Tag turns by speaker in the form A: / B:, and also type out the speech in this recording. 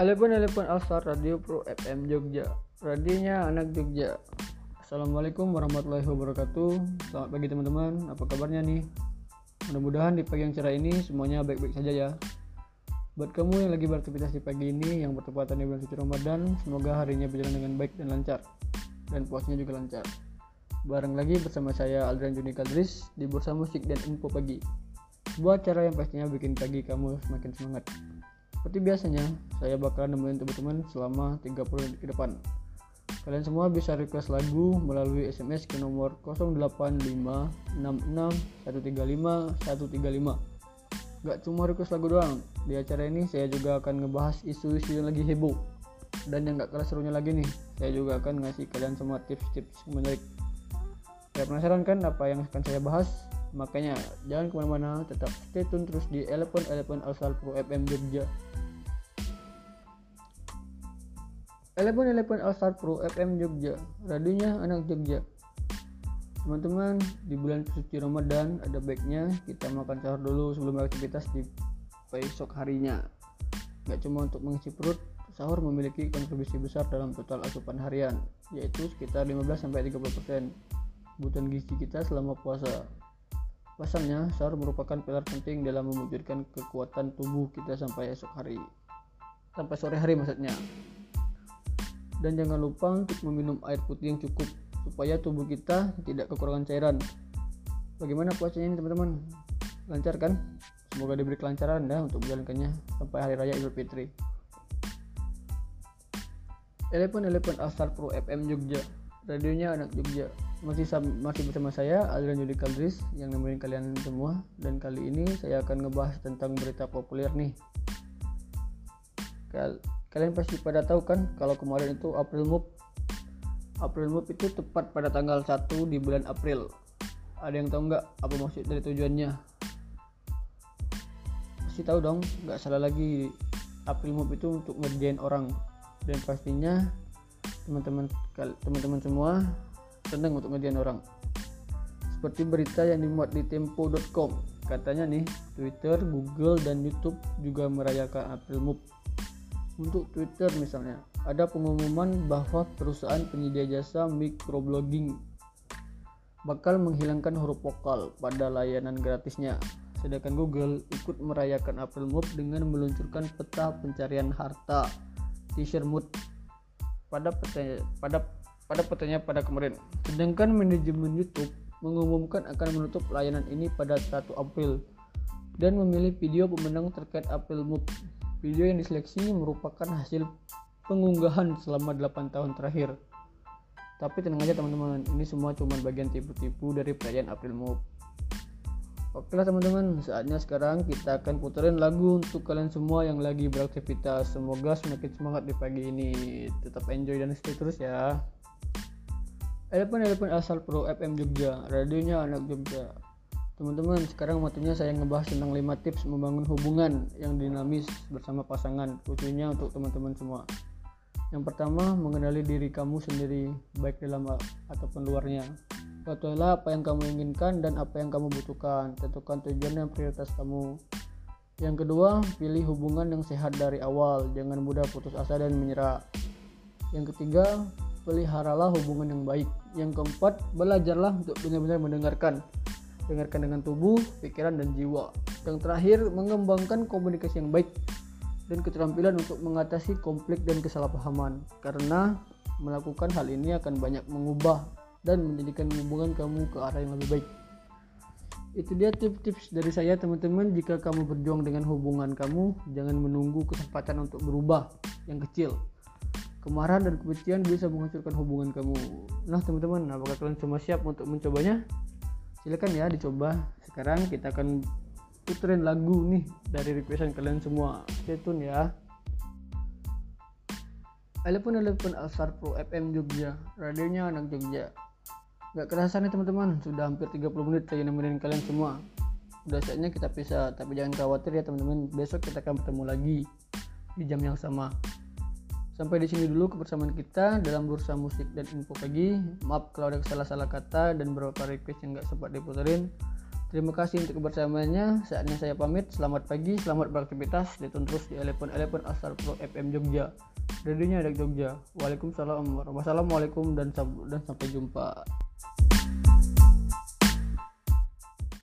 A: Telepon telepon Alstar Radio Pro FM Jogja. Radionya anak Jogja. Assalamualaikum warahmatullahi wabarakatuh. Selamat pagi teman-teman. Apa kabarnya nih? Mudah-mudahan di pagi yang cerah ini semuanya baik-baik saja ya. Buat kamu yang lagi beraktivitas di pagi ini yang bertepatan di bulan suci Ramadan, semoga harinya berjalan dengan baik dan lancar. Dan puasnya juga lancar. Bareng lagi bersama saya Aldran Juni Kadris di Bursa Musik dan Info Pagi. Sebuah acara yang pastinya bikin pagi kamu semakin semangat. Seperti biasanya, saya bakal nemenin teman-teman selama 30 menit ke depan. Kalian semua bisa request lagu melalui SMS ke nomor 08566135 Gak cuma request lagu doang, di acara ini saya juga akan ngebahas isu-isu yang lagi heboh. Dan yang gak kalah serunya lagi nih, saya juga akan ngasih kalian semua tips-tips menarik. Ya penasaran kan apa yang akan saya bahas? Makanya jangan ke mana-mana, tetap stay tune terus di Elephant Elephant Asal Pro FM Jogja. Elephant Elephant Asal Pro FM Jogja, radionya anak Jogja. Teman-teman, di bulan suci Ramadan ada baiknya kita makan sahur dulu sebelum beraktivitas di besok harinya. Gak cuma untuk mengisi perut, sahur memiliki kontribusi besar dalam total asupan harian, yaitu sekitar 15-30% kebutuhan gizi kita selama puasa. Pasalnya, sahur merupakan pilar penting dalam mewujudkan kekuatan tubuh kita sampai esok hari. Sampai sore hari maksudnya. Dan jangan lupa untuk meminum air putih yang cukup supaya tubuh kita tidak kekurangan cairan. Bagaimana puasanya ini teman-teman? Lancar kan? Semoga diberi kelancaran ya untuk menjalankannya sampai hari raya Idul Fitri. Elephant Elephant Astar Pro FM Jogja, radionya anak Jogja masih masih bersama saya Adrian Judi Kaldris yang nemenin kalian semua. Dan kali ini saya akan ngebahas tentang berita populer nih. Kal kalian pasti pada tahu kan kalau kemarin itu April Mop. April Mop itu tepat pada tanggal 1 di bulan April. Ada yang tahu nggak apa maksud dari tujuannya? Pasti tahu dong nggak salah lagi. April Mop itu untuk ngerjain orang. Dan pastinya teman-teman teman-teman semua senang untuk ngerjain orang. Seperti berita yang dimuat di tempo.com katanya nih Twitter, Google, dan YouTube juga merayakan April Mop untuk Twitter misalnya ada pengumuman bahwa perusahaan penyedia jasa microblogging bakal menghilangkan huruf vokal pada layanan gratisnya. Sedangkan Google ikut merayakan April Mop dengan meluncurkan peta pencarian harta T-shirt Mood. Pada pada pada pertanyaan pada kemarin. Sedangkan manajemen YouTube mengumumkan akan menutup layanan ini pada 1 April dan memilih video pemenang terkait April Move. Video yang diseleksi merupakan hasil pengunggahan selama 8 tahun terakhir. Tapi tenang aja teman-teman, ini semua cuma bagian tipu-tipu dari perayaan April Move. Oke lah teman-teman, saatnya sekarang kita akan puterin lagu untuk kalian semua yang lagi beraktivitas. Semoga semakin semangat di pagi ini. Tetap enjoy dan stay terus ya. Elephant Elephant asal Pro FM Jogja, radionya anak Jogja. Teman-teman, sekarang waktunya saya ngebahas tentang 5 tips membangun hubungan yang dinamis bersama pasangan, khususnya untuk teman-teman semua. Yang pertama, mengenali diri kamu sendiri, baik dalam ataupun luarnya. Ketahuilah apa yang kamu inginkan dan apa yang kamu butuhkan. Tentukan tujuan dan prioritas kamu. Yang kedua, pilih hubungan yang sehat dari awal. Jangan mudah putus asa dan menyerah. Yang ketiga, peliharalah hubungan yang baik. Yang keempat, belajarlah untuk benar-benar mendengarkan. Dengarkan dengan tubuh, pikiran, dan jiwa. Yang terakhir, mengembangkan komunikasi yang baik dan keterampilan untuk mengatasi konflik dan kesalahpahaman. Karena melakukan hal ini akan banyak mengubah dan menjadikan hubungan kamu ke arah yang lebih baik. Itu dia tips-tips dari saya teman-teman jika kamu berjuang dengan hubungan kamu, jangan menunggu kesempatan untuk berubah yang kecil kemarahan dan kebencian bisa menghancurkan hubungan kamu. Nah, teman-teman, apakah kalian semua siap untuk mencobanya? Silakan ya dicoba. Sekarang kita akan puterin lagu nih dari requestan kalian semua. Stay tune ya. Elephant Elephant Alsar Pro FM Jogja, radionya anak Jogja. Gak kerasa nih teman-teman, sudah hampir 30 menit saya nemenin kalian semua. Udah saatnya kita pisah, tapi jangan khawatir ya teman-teman. Besok kita akan bertemu lagi di jam yang sama. Sampai di sini dulu kebersamaan kita dalam bursa musik dan info pagi. Maaf kalau ada salah-salah kata dan beberapa request yang nggak sempat diputerin. Terima kasih untuk kebersamaannya. Saatnya saya pamit. Selamat pagi, selamat beraktivitas. Ditun terus di Eleven Eleven Asal Pro FM Jogja. Radionya ada Jogja. Waalaikumsalam. Wassalamualaikum dan dan sampai jumpa.